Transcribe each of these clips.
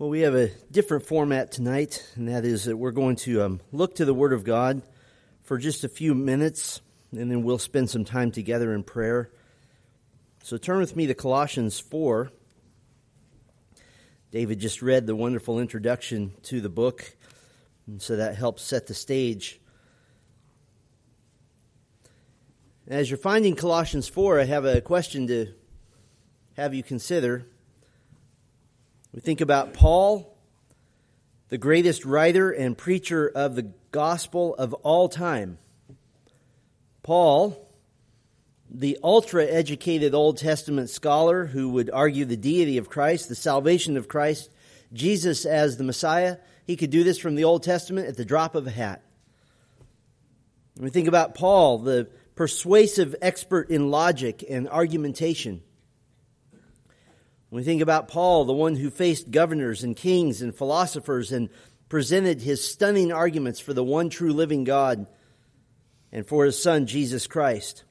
Well, we have a different format tonight, and that is that we're going to um, look to the Word of God for just a few minutes, and then we'll spend some time together in prayer. So turn with me to Colossians 4. David just read the wonderful introduction to the book, and so that helps set the stage. As you're finding Colossians 4, I have a question to have you consider. We think about Paul, the greatest writer and preacher of the gospel of all time. Paul, the ultra educated Old Testament scholar who would argue the deity of Christ, the salvation of Christ, Jesus as the Messiah, he could do this from the Old Testament at the drop of a hat. we think about Paul, the persuasive expert in logic and argumentation. When we think about Paul, the one who faced governors and kings and philosophers and presented his stunning arguments for the one true living God and for his son, Jesus Christ.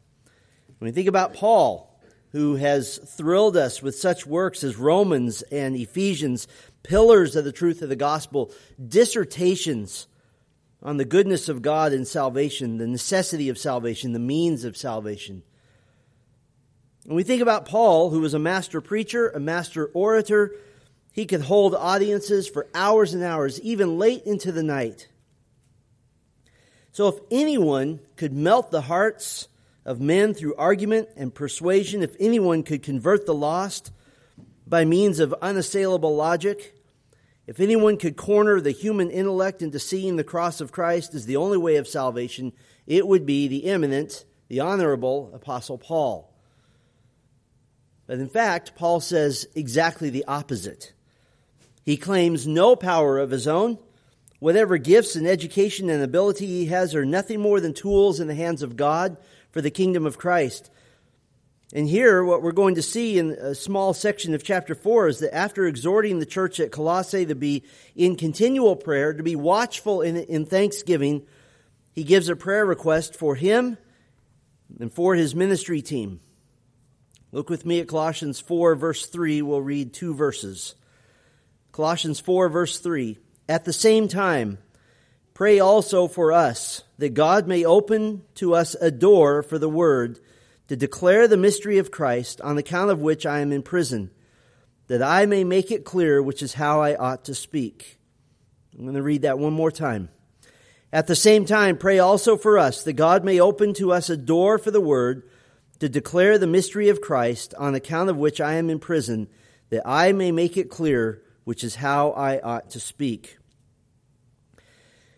When we think about Paul, who has thrilled us with such works as Romans and Ephesians, pillars of the truth of the gospel, dissertations on the goodness of God and salvation, the necessity of salvation, the means of salvation. When we think about Paul, who was a master preacher, a master orator, he could hold audiences for hours and hours, even late into the night. So, if anyone could melt the hearts of men through argument and persuasion, if anyone could convert the lost by means of unassailable logic, if anyone could corner the human intellect into seeing the cross of Christ as the only way of salvation, it would be the eminent, the honorable Apostle Paul. But in fact, Paul says exactly the opposite. He claims no power of his own. Whatever gifts and education and ability he has are nothing more than tools in the hands of God for the kingdom of Christ. And here, what we're going to see in a small section of chapter 4 is that after exhorting the church at Colossae to be in continual prayer, to be watchful in, in thanksgiving, he gives a prayer request for him and for his ministry team. Look with me at Colossians 4, verse 3. We'll read two verses. Colossians 4, verse 3. At the same time, pray also for us that God may open to us a door for the word to declare the mystery of Christ, on account of which I am in prison, that I may make it clear which is how I ought to speak. I'm going to read that one more time. At the same time, pray also for us that God may open to us a door for the word to declare the mystery of Christ, on account of which I am in prison, that I may make it clear which is how I ought to speak.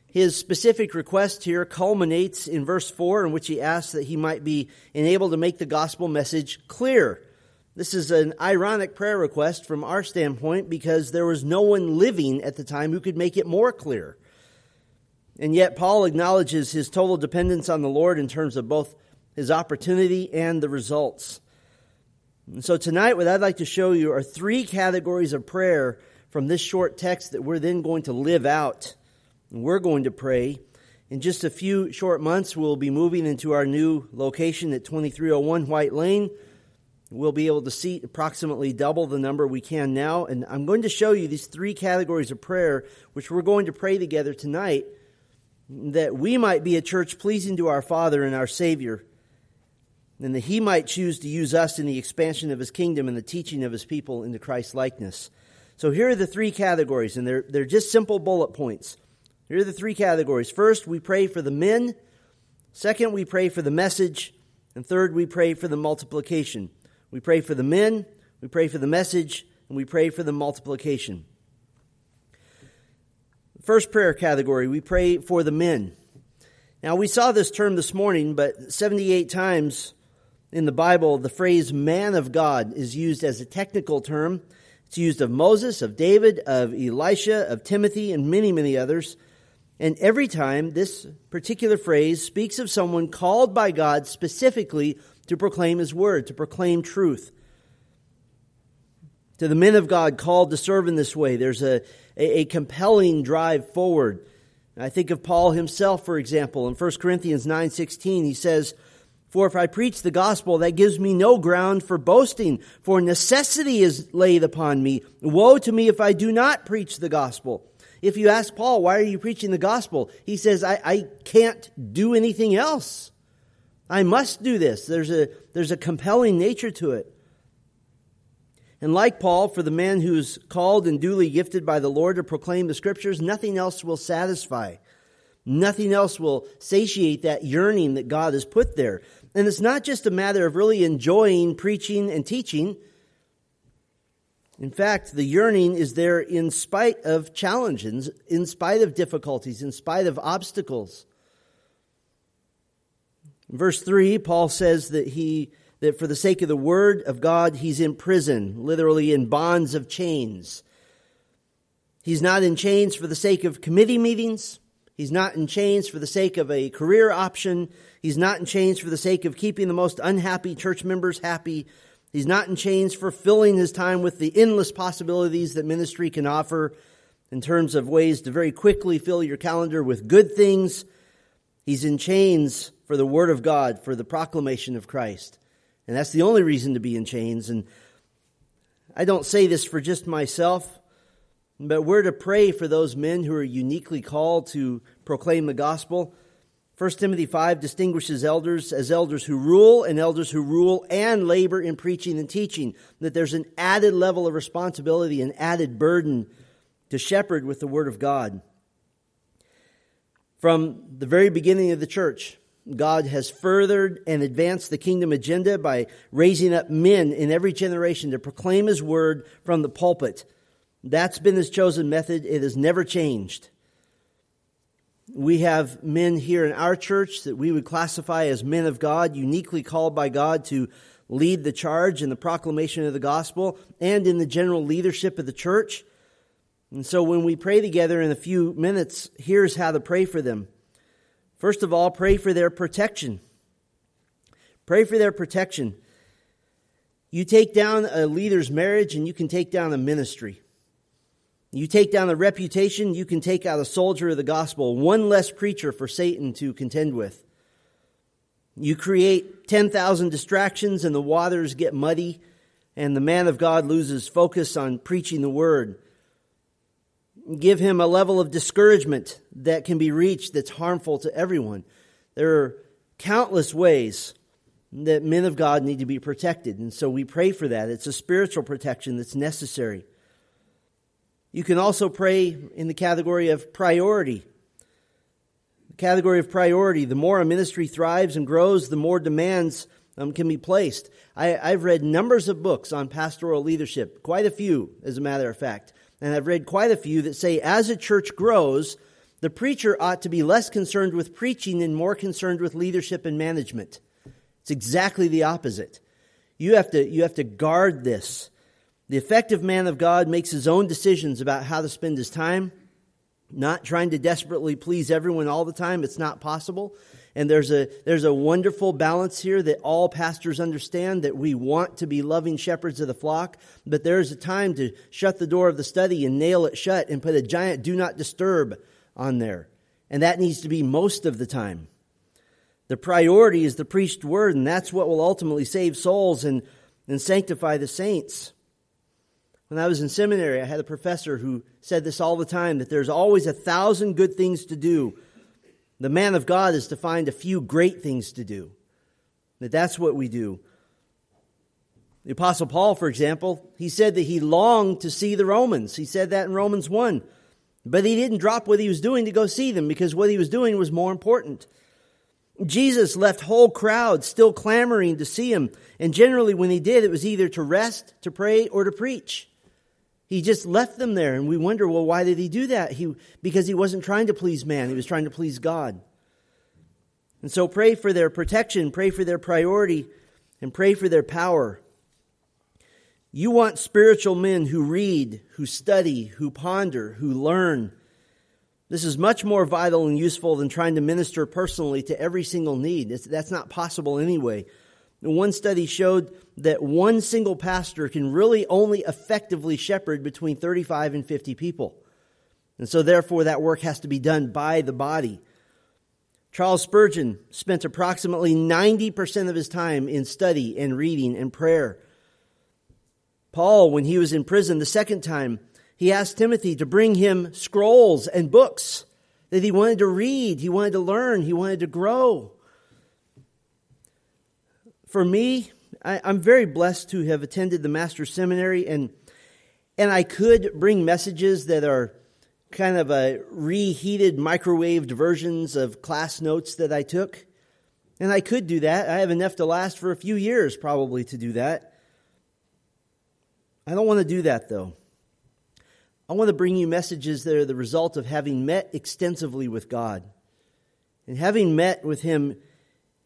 His specific request here culminates in verse 4, in which he asks that he might be enabled to make the gospel message clear. This is an ironic prayer request from our standpoint because there was no one living at the time who could make it more clear. And yet, Paul acknowledges his total dependence on the Lord in terms of both his opportunity, and the results. And so tonight, what I'd like to show you are three categories of prayer from this short text that we're then going to live out. And we're going to pray. In just a few short months, we'll be moving into our new location at 2301 White Lane. We'll be able to seat approximately double the number we can now. And I'm going to show you these three categories of prayer, which we're going to pray together tonight, that we might be a church pleasing to our Father and our Savior and that he might choose to use us in the expansion of his kingdom and the teaching of his people into Christ's likeness. So here are the three categories, and they're, they're just simple bullet points. Here are the three categories. First, we pray for the men. Second, we pray for the message. And third, we pray for the multiplication. We pray for the men, we pray for the message, and we pray for the multiplication. First prayer category, we pray for the men. Now, we saw this term this morning, but 78 times in the Bible, the phrase man of God is used as a technical term. It's used of Moses, of David, of Elisha, of Timothy, and many, many others. And every time this particular phrase speaks of someone called by God specifically to proclaim his word, to proclaim truth. To the men of God called to serve in this way, there's a, a, a compelling drive forward. I think of Paul himself, for example, in 1 Corinthians 9.16, he says, For if I preach the gospel, that gives me no ground for boasting, for necessity is laid upon me. Woe to me if I do not preach the gospel. If you ask Paul, why are you preaching the gospel? He says, I, I can't do anything else. I must do this. There's a, there's a compelling nature to it. And like Paul, for the man who's called and duly gifted by the Lord to proclaim the scriptures, nothing else will satisfy. Nothing else will satiate that yearning that God has put there. And it's not just a matter of really enjoying preaching and teaching. In fact, the yearning is there in spite of challenges, in spite of difficulties, in spite of obstacles. In verse 3, Paul says that he that for the sake of the word of God, he's in prison, literally in bonds of chains. He's not in chains for the sake of committee meetings. He's not in chains for the sake of a career option. He's not in chains for the sake of keeping the most unhappy church members happy. He's not in chains for filling his time with the endless possibilities that ministry can offer in terms of ways to very quickly fill your calendar with good things. He's in chains for the Word of God, for the proclamation of Christ. And that's the only reason to be in chains. And I don't say this for just myself, but we're to pray for those men who are uniquely called to proclaim the gospel. 1 Timothy 5 distinguishes elders as elders who rule and elders who rule and labor in preaching and teaching. That there's an added level of responsibility, an added burden to shepherd with the Word of God. From the very beginning of the church, God has furthered and advanced the kingdom agenda by raising up men in every generation to proclaim His Word from the pulpit. That's been His chosen method. It has never changed. We have men here in our church that we would classify as men of God, uniquely called by God to lead the charge in the proclamation of the gospel and in the general leadership of the church. And so when we pray together in a few minutes, here's how to pray for them. First of all, pray for their protection. Pray for their protection. You take down a leader's marriage and you can take down a ministry. You take down the reputation, you can take out a soldier of the gospel, one less preacher for Satan to contend with. You create 10,000 distractions and the waters get muddy and the man of God loses focus on preaching the word. Give him a level of discouragement that can be reached that's harmful to everyone. There are countless ways that men of God need to be protected, and so we pray for that. It's a spiritual protection that's necessary. You can also pray in the category of priority. The category of priority, the more a ministry thrives and grows, the more demands um, can be placed. I, I've read numbers of books on pastoral leadership, quite a few, as a matter of fact. And I've read quite a few that say as a church grows, the preacher ought to be less concerned with preaching and more concerned with leadership and management. It's exactly the opposite. You have to, you have to guard this. The effective man of God makes his own decisions about how to spend his time, not trying to desperately please everyone all the time. It's not possible. And there's a, there's a wonderful balance here that all pastors understand that we want to be loving shepherds of the flock, but there's a time to shut the door of the study and nail it shut and put a giant do not disturb on there. And that needs to be most of the time. The priority is the preached word, and that's what will ultimately save souls and, and sanctify the saints. When I was in seminary, I had a professor who said this all the time that there's always a thousand good things to do. The man of God is to find a few great things to do. That that's what we do. The apostle Paul, for example, he said that he longed to see the Romans. He said that in Romans 1. But he didn't drop what he was doing to go see them because what he was doing was more important. Jesus left whole crowds still clamoring to see him. And generally when he did, it was either to rest, to pray, or to preach. He just left them there, and we wonder, well, why did he do that? He, because he wasn't trying to please man, he was trying to please God. And so pray for their protection, pray for their priority, and pray for their power. You want spiritual men who read, who study, who ponder, who learn. This is much more vital and useful than trying to minister personally to every single need. That's not possible anyway. One study showed that one single pastor can really only effectively shepherd between 35 and 50 people. And so, therefore, that work has to be done by the body. Charles Spurgeon spent approximately 90% of his time in study and reading and prayer. Paul, when he was in prison the second time, he asked Timothy to bring him scrolls and books that he wanted to read, he wanted to learn, he wanted to grow. For me, I, am very blessed to have attended the Master's Seminary, and and I could bring messages that are kind of a reheated, microwaved versions of class notes that I took. And I could do that. I have enough to last for a few years, probably, to do that. I don't want to do that, though. I want to bring you messages that are the result of having met extensively with God and having met with Him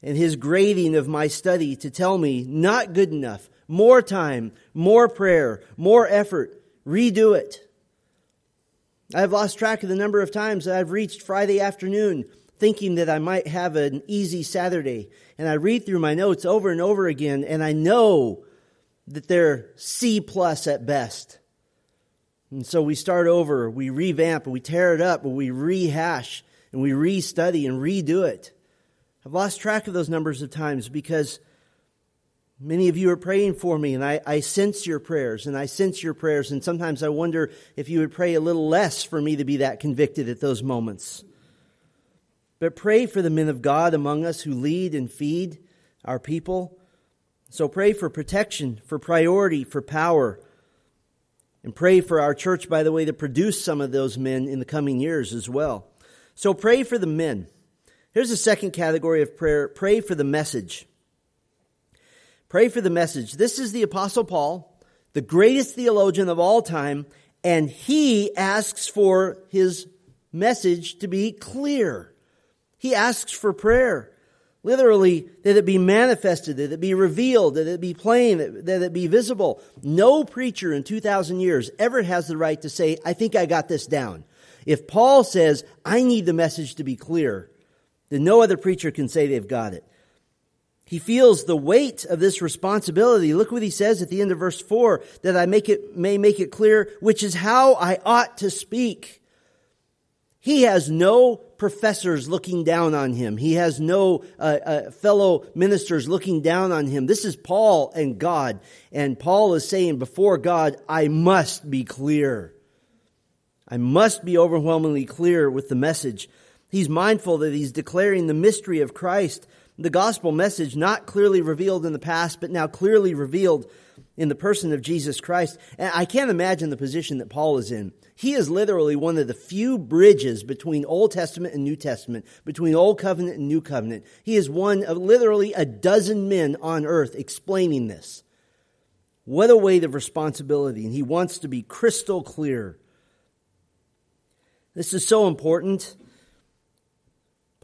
and His grading of my study to tell me, not good enough, more time, more prayer, more effort, redo it. I've lost track of the number of times that I've reached Friday afternoon thinking that I might have an easy Saturday. And I read through my notes over and over again, and I know that they're C plus at best. And so we start over, we revamp, we tear it up, we rehash, and we restudy and redo it. I've lost track of those numbers of times because many of you are praying for me, and I, I sense your prayers, and I sense your prayers, and sometimes I wonder if you would pray a little less for me to be that convicted at those moments. But pray for the men of God among us who lead and feed our people. So pray for protection, for priority, for power and pray for our church, by the way, to produce some of those men in the coming years as well. So pray for the men. Here's the second category of prayer pray for the message. Pray for the message. This is the Apostle Paul, the greatest theologian of all time, and he asks for his message to be clear. He asks for prayer. Literally, that it be manifested, that it be revealed, that it be plain, that it be visible. No preacher in 2,000 years ever has the right to say, I think I got this down. If Paul says, I need the message to be clear, then no other preacher can say they've got it. He feels the weight of this responsibility. Look what he says at the end of verse 4 that I make it, may make it clear, which is how I ought to speak. He has no professors looking down on him. He has no uh, uh, fellow ministers looking down on him. This is Paul and God. And Paul is saying, before God, I must be clear. I must be overwhelmingly clear with the message. He's mindful that he's declaring the mystery of Christ, the gospel message not clearly revealed in the past, but now clearly revealed in the person of Jesus Christ. And I can't imagine the position that Paul is in. He is literally one of the few bridges between Old Testament and New Testament, between Old Covenant and New Covenant. He is one of literally a dozen men on earth explaining this. What a weight of responsibility. And he wants to be crystal clear. This is so important.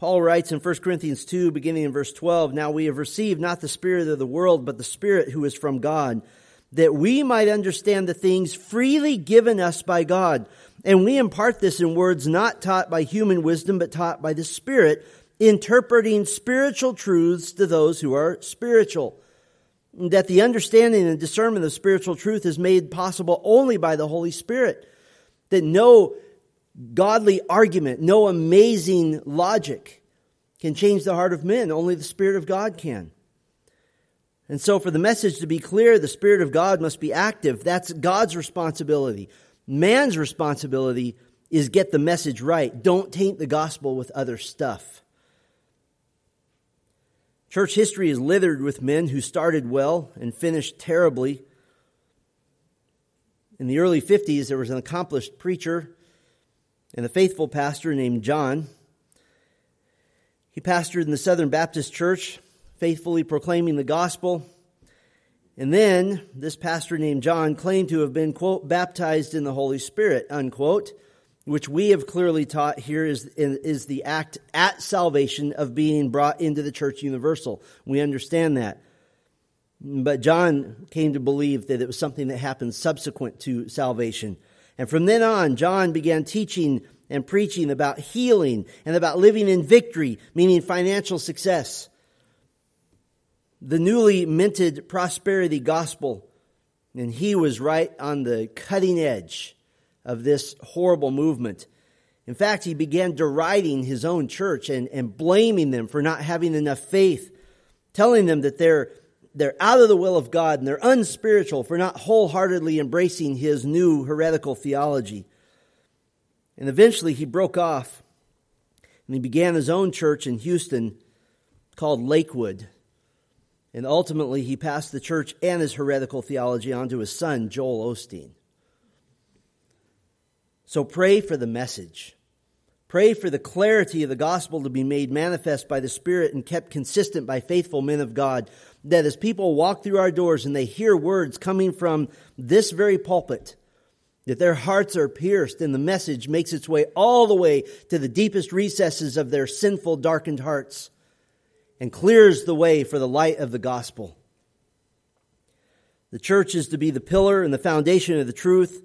Paul writes in 1 Corinthians 2, beginning in verse 12, Now we have received not the Spirit of the world, but the Spirit who is from God that we might understand the things freely given us by God. And we impart this in words not taught by human wisdom, but taught by the Spirit, interpreting spiritual truths to those who are spiritual. That the understanding and discernment of spiritual truth is made possible only by the Holy Spirit. That no godly argument, no amazing logic can change the heart of men. Only the Spirit of God can. And so, for the message to be clear, the Spirit of God must be active. That's God's responsibility. Man's responsibility is get the message right. Don't taint the gospel with other stuff. Church history is littered with men who started well and finished terribly. In the early 50s, there was an accomplished preacher and a faithful pastor named John. He pastored in the Southern Baptist Church faithfully proclaiming the gospel. And then this pastor named John claimed to have been, quote, baptized in the Holy Spirit, unquote, which we have clearly taught here is, is the act at salvation of being brought into the church universal. We understand that. But John came to believe that it was something that happened subsequent to salvation. And from then on, John began teaching and preaching about healing and about living in victory, meaning financial success the newly minted prosperity gospel, and he was right on the cutting edge of this horrible movement. In fact, he began deriding his own church and, and blaming them for not having enough faith, telling them that they're, they're out of the will of God and they're unspiritual for not wholeheartedly embracing his new heretical theology. And eventually he broke off and he began his own church in Houston called Lakewood. And ultimately, he passed the church and his heretical theology on to his son, Joel Osteen. So pray for the message. Pray for the clarity of the gospel to be made manifest by the Spirit and kept consistent by faithful men of God. That as people walk through our doors and they hear words coming from this very pulpit, that their hearts are pierced and the message makes its way all the way to the deepest recesses of their sinful, darkened hearts and clears the way for the light of the gospel. The church is to be the pillar and the foundation of the truth,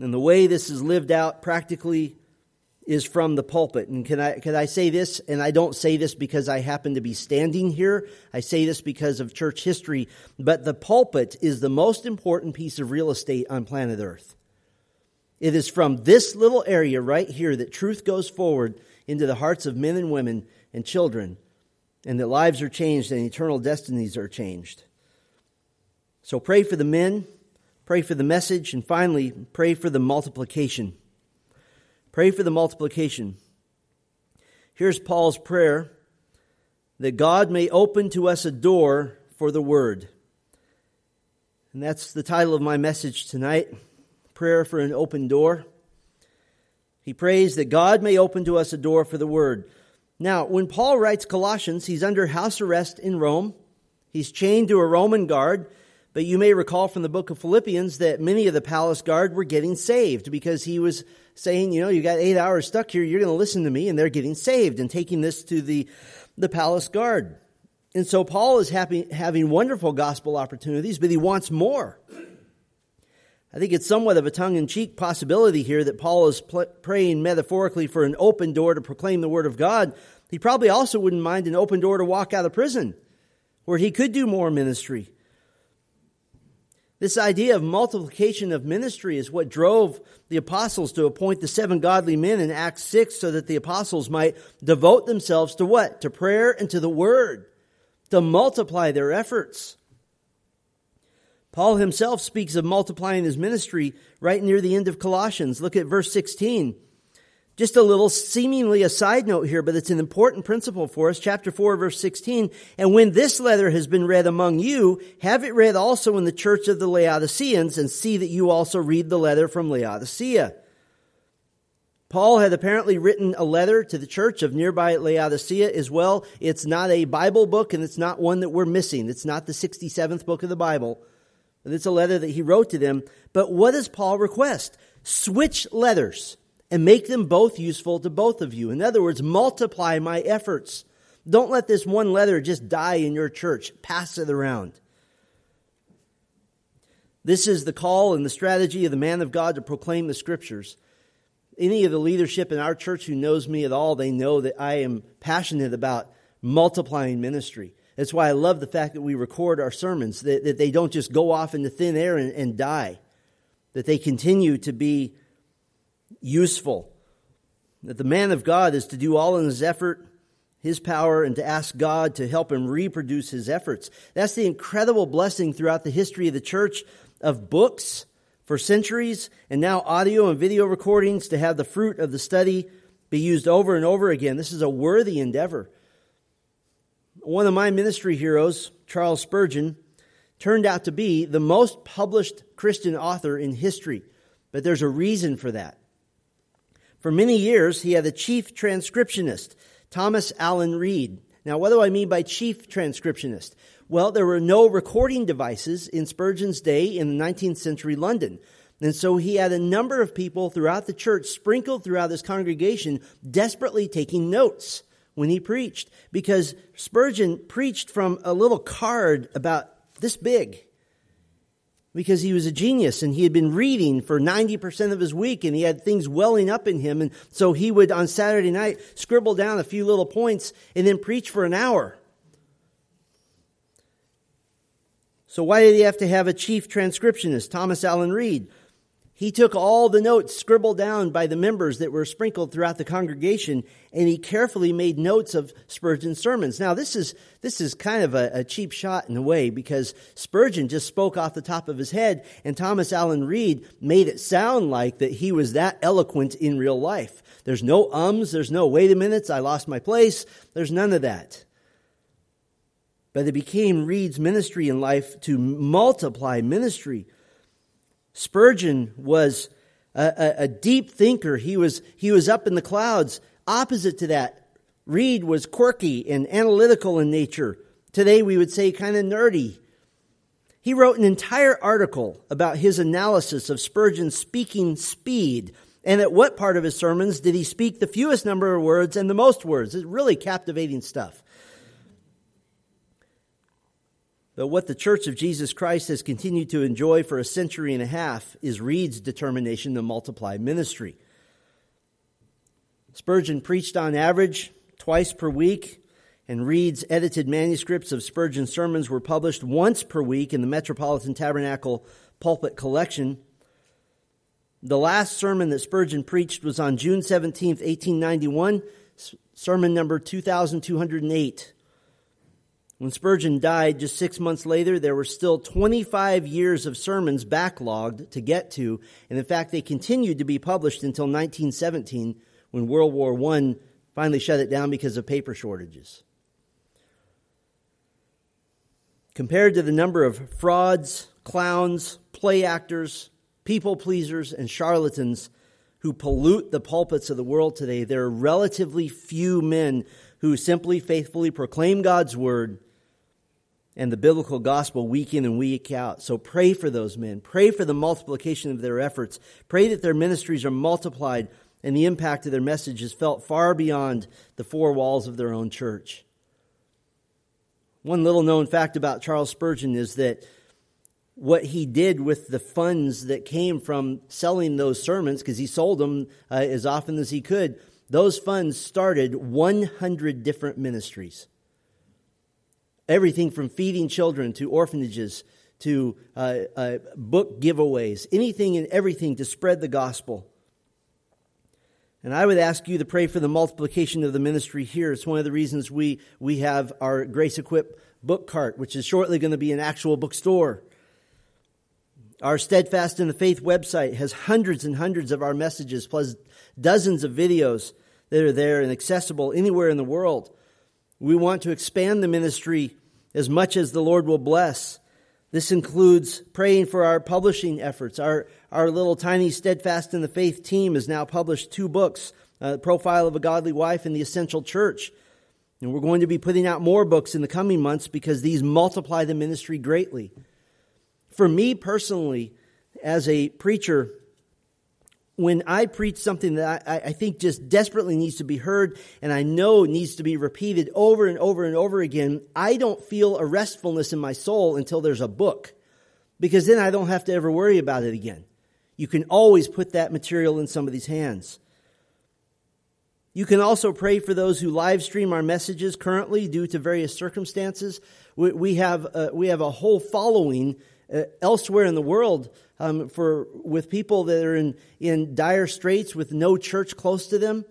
and the way this is lived out practically is from the pulpit. And can I, can I say this? And I don't say this because I happen to be standing here. I say this because of church history. But the pulpit is the most important piece of real estate on planet Earth. It is from this little area right here that truth goes forward into the hearts of men and women and children and that lives are changed and eternal destinies are changed. So pray for the men, pray for the message, and finally, pray for the multiplication. Pray for the multiplication. Here's Paul's prayer that God may open to us a door for the word. And that's the title of my message tonight Prayer for an Open Door. He prays that God may open to us a door for the word. Now, when Paul writes Colossians, he's under house arrest in Rome. He's chained to a Roman guard. But you may recall from the book of Philippians that many of the palace guard were getting saved because he was saying, you know, you got eight hours stuck here, you're going to listen to me, and they're getting saved and taking this to the, the palace guard. And so Paul is happy, having wonderful gospel opportunities, but he wants more. I think it's somewhat of a tongue in cheek possibility here that Paul is pl- praying metaphorically for an open door to proclaim the Word of God. He probably also wouldn't mind an open door to walk out of prison where he could do more ministry. This idea of multiplication of ministry is what drove the apostles to appoint the seven godly men in Acts 6 so that the apostles might devote themselves to what? To prayer and to the Word, to multiply their efforts. Paul himself speaks of multiplying his ministry right near the end of Colossians. Look at verse 16. Just a little seemingly a side note here, but it's an important principle for us. Chapter 4 verse 16. And when this letter has been read among you, have it read also in the church of the Laodiceans and see that you also read the letter from Laodicea. Paul had apparently written a letter to the church of nearby Laodicea as well. It's not a Bible book and it's not one that we're missing. It's not the 67th book of the Bible. It's a letter that he wrote to them. But what does Paul request? Switch letters and make them both useful to both of you. In other words, multiply my efforts. Don't let this one letter just die in your church. Pass it around. This is the call and the strategy of the man of God to proclaim the scriptures. Any of the leadership in our church who knows me at all, they know that I am passionate about multiplying ministry. That's why I love the fact that we record our sermons, that, that they don't just go off into thin air and, and die, that they continue to be useful. That the man of God is to do all in his effort, his power, and to ask God to help him reproduce his efforts. That's the incredible blessing throughout the history of the church of books for centuries, and now audio and video recordings to have the fruit of the study be used over and over again. This is a worthy endeavor. One of my ministry heroes, Charles Spurgeon, turned out to be the most published Christian author in history. But there's a reason for that. For many years, he had a chief transcriptionist, Thomas Allen Reed. Now, what do I mean by chief transcriptionist? Well, there were no recording devices in Spurgeon's day in the 19th century London. And so he had a number of people throughout the church, sprinkled throughout his congregation, desperately taking notes when he preached because Spurgeon preached from a little card about this big because he was a genius and he had been reading for 90% of his week and he had things welling up in him. And so he would on Saturday night scribble down a few little points and then preach for an hour. So why did he have to have a chief transcriptionist, Thomas Allen Reed? He took all the notes scribbled down by the members that were sprinkled throughout the congregation and he carefully made notes of Spurgeon's sermons. Now this is, this is kind of a, a, cheap shot in a way because Spurgeon just spoke off the top of his head and Thomas Allen Reed made it sound like that he was that eloquent in real life. There's no ums, there's no wait a minute, I lost my place. There's none of that. But it became Reed's ministry in life to multiply ministry Spurgeon was a, a, a, deep thinker. He was, he was up in the clouds. Opposite to that, Reed was quirky and analytical in nature. Today we would say kind of nerdy. He wrote an entire article about his analysis of Spurgeon's speaking speed and at what part of his sermons did he speak the fewest number of words and the most words. It's really captivating stuff. But what the Church of Jesus Christ has continued to enjoy for a century and a half is Reed's determination to multiply ministry. Spurgeon preached on average twice per week, and Reed's edited manuscripts of Spurgeon's sermons were published once per week in the Metropolitan Tabernacle Pulpit Collection. The last sermon that Spurgeon preached was on June 17, 1891, sermon number 2208. When Spurgeon died just six months later, there were still 25 years of sermons backlogged to get to, and in fact, they continued to be published until 1917 when World War I finally shut it down because of paper shortages. Compared to the number of frauds, clowns, play actors, people pleasers, and charlatans who pollute the pulpits of the world today, there are relatively few men who simply faithfully proclaim God's word and the biblical gospel week in and week out. So pray for those men. Pray for the multiplication of their efforts. Pray that their ministries are multiplied and the impact of their message is felt far beyond the four walls of their own church. One little known fact about Charles Spurgeon is that what he did with the funds that came from selling those sermons, because he sold them uh, as often as he could, those funds started 100 different ministries. Everything from feeding children to orphanages to uh, uh, book giveaways, anything and everything to spread the gospel. And I would ask you to pray for the multiplication of the ministry here. It's one of the reasons we, we have our Grace Equip book cart, which is shortly going to be an actual bookstore. Our Steadfast in the Faith website has hundreds and hundreds of our messages, plus dozens of videos that are there and accessible anywhere in the world. We want to expand the ministry as much as the Lord will bless. This includes praying for our publishing efforts. Our, our little tiny steadfast in the faith team has now published two books, uh, Profile of a Godly Wife and The Essential Church. And we're going to be putting out more books in the coming months because these multiply the ministry greatly. For me personally, as a preacher, when I preach something that I, I, think just desperately needs to be heard and I know needs to be repeated over and over and over again, I don't feel a restfulness in my soul until there's a book. Because then I don't have to ever worry about it again. You can always put that material in somebody's hands. You can also pray for those who live stream our messages currently due to various circumstances. We, we have, a, we have a whole following uh, elsewhere in the world um, for with people that are in, in dire straits with no church close to them.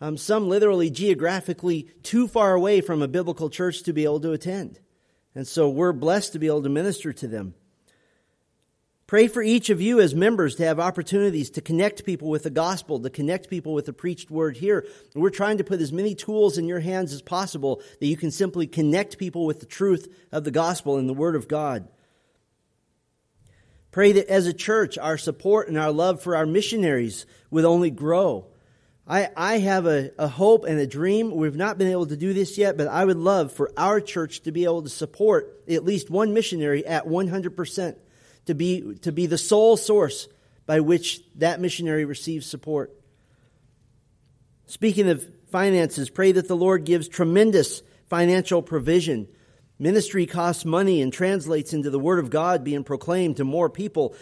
Um, some literally geographically too far away from a biblical church to be able to attend. And so we're blessed to be able to minister to them. Pray for each of you as members to have opportunities to connect people with the gospel, to connect people with the preached word here. We're trying to put as many tools in your hands as possible that you can simply connect people with the truth of the gospel and the word of God. Pray that as a church, our support and our love for our missionaries would only grow. I, I have a, a hope and a dream. We've not been able to do this yet, but I would love for our church to be able to support at least one missionary at 100%, to be, to be the sole source by which that missionary receives support. Speaking of finances, pray that the Lord gives tremendous financial provision Ministry costs money and translates into the Word of God being proclaimed to more people.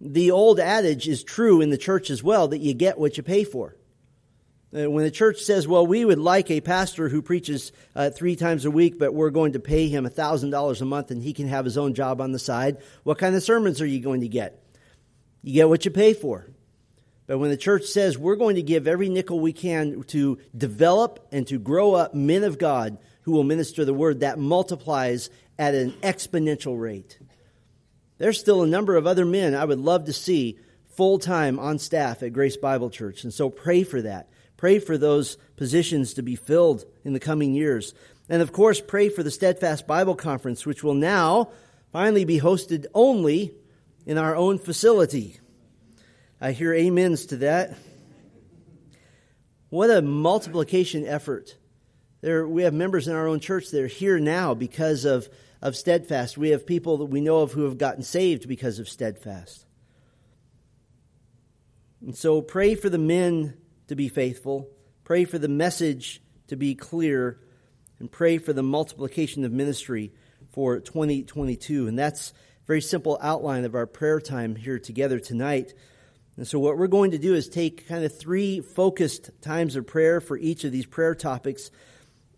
The old adage is true in the church as well that you get what you pay for. Uh, when the church says, well, we would like a pastor who preaches uh, three times a week, but we're going to pay him $1,000 a month and he can have his own job on the side, what kind of sermons are you going to get? You get what you pay for. But when the church says we're going to give every nickel we can to develop and to grow up men of God who will minister the word, that multiplies at an exponential rate. There's still a number of other men I would love to see full time on staff at Grace Bible Church. And so pray for that. Pray for those positions to be filled in the coming years. And of course, pray for the Steadfast Bible Conference, which will now finally be hosted only in our own facility. I hear amens to that. What a multiplication effort. There, we have members in our own church that are here now because of, of Steadfast. We have people that we know of who have gotten saved because of Steadfast. And so pray for the men to be faithful, pray for the message to be clear, and pray for the multiplication of ministry for 2022. And that's a very simple outline of our prayer time here together tonight. And so, what we're going to do is take kind of three focused times of prayer for each of these prayer topics.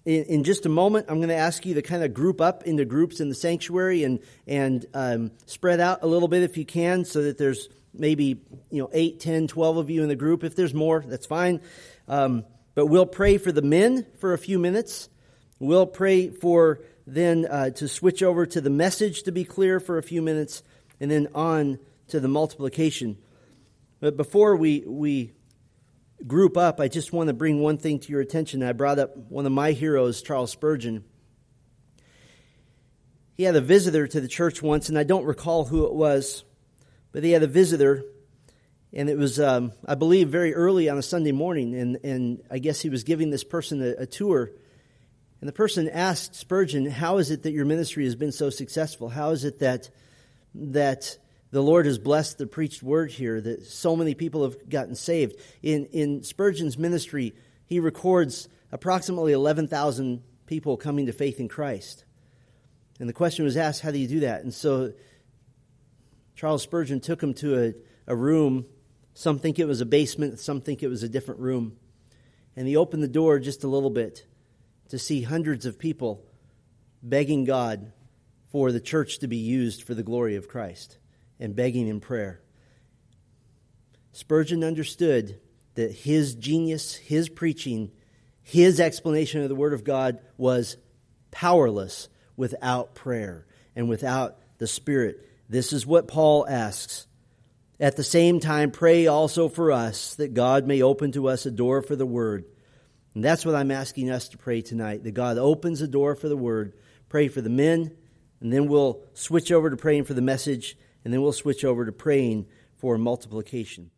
In, in just a moment, I'm going to ask you to kind of group up into groups in the sanctuary and, and um, spread out a little bit if you can so that there's maybe you know 8 10 12 of you in the group. If there's more that's fine. Um, but we'll pray for the men for a few minutes. We'll pray for then uh, to switch over to the message to be clear for a few minutes and then on to the multiplication. But before we we group up i just want to bring one thing to your attention i brought up one of my heroes charles spurgeon he had a visitor to the church once and i don't recall who it was but he had a visitor, and it was, um, I believe, very early on a Sunday morning, and, and I guess he was giving this person a, a tour. And the person asked Spurgeon, How is it that your ministry has been so successful? How is it that, that the Lord has blessed the preached word here, that so many people have gotten saved? In, in Spurgeon's ministry, he records approximately 11,000 people coming to faith in Christ. And the question was asked, How do you do that? And so Charles Spurgeon took him to a, a room. Some think it was a basement, some think it was a different room. And he opened the door just a little bit to see hundreds of people begging God for the church to be used for the glory of Christ and begging in prayer. Spurgeon understood that his genius, his preaching, his explanation of the Word of God was powerless without prayer and without the Spirit this is what Paul asks. At the same time, pray also for us that God may open to us a door for the word. And that's what I'm asking us to pray tonight that God opens a door for the word. Pray for the men, and then we'll switch over to praying for the message, and then we'll switch over to praying for multiplication.